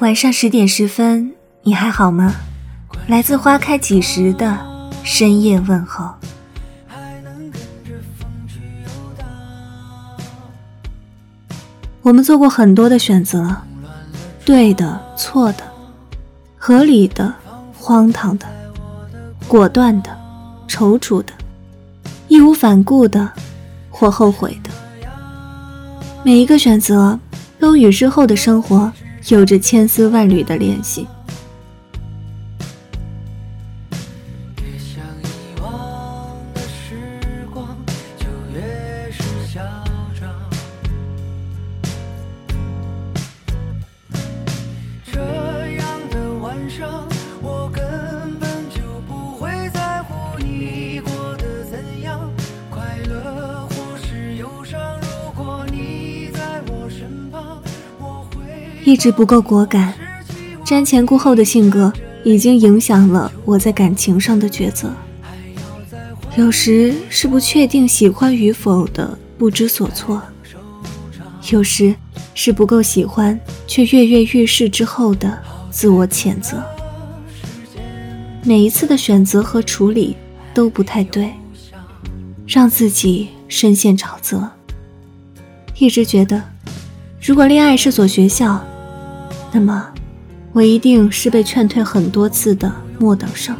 晚上十点十分，你还好吗？来自花开几时的深夜问候。我们做过很多的选择，对的、错的，合理的、荒唐的，果断的、踌躇的，义无反顾的，或后悔的。每一个选择都与之后的生活。有着千丝万缕的联系。一直不够果敢，瞻前顾后的性格已经影响了我在感情上的抉择。有时是不确定喜欢与否的不知所措，有时是不够喜欢却跃跃欲试之后的自我谴责。每一次的选择和处理都不太对，让自己深陷沼泽。一直觉得，如果恋爱是所学校。那么，我一定是被劝退很多次的末等生。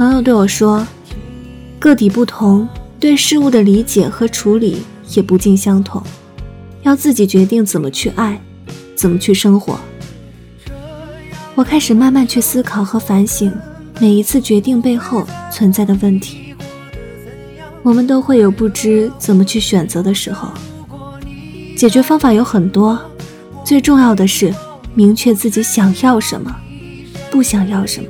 朋友对我说：“个体不同，对事物的理解和处理也不尽相同，要自己决定怎么去爱，怎么去生活。”我开始慢慢去思考和反省每一次决定背后存在的问题。我们都会有不知怎么去选择的时候，解决方法有很多，最重要的是明确自己想要什么，不想要什么。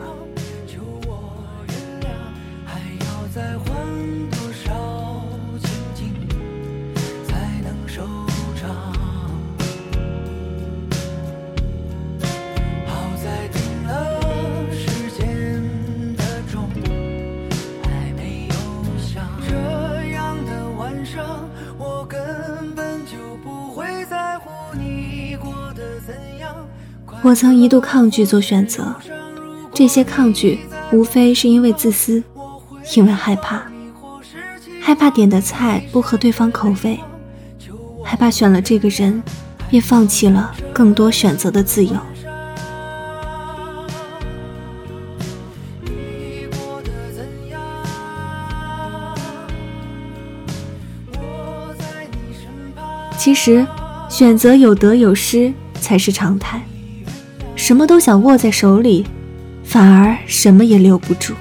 我曾一度抗拒做选择，这些抗拒无非是因为自私，因为害怕，害怕点的菜不合对方口味，害怕选了这个人，便放弃了更多选择的自由。其实，选择有得有失才是常态。什么都想握在手里，反而什么也留不住。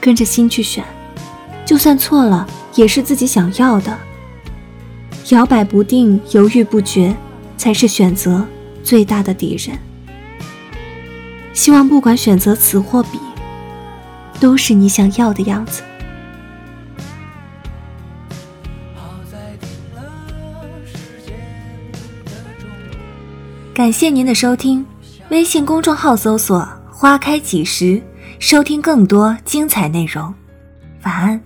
跟着心去选，就算错了，也是自己想要的。摇摆不定、犹豫不决，才是选择最大的敌人。希望不管选择此或彼，都是你想要的样子。感谢您的收听。微信公众号搜索“花开几时”，收听更多精彩内容。晚安。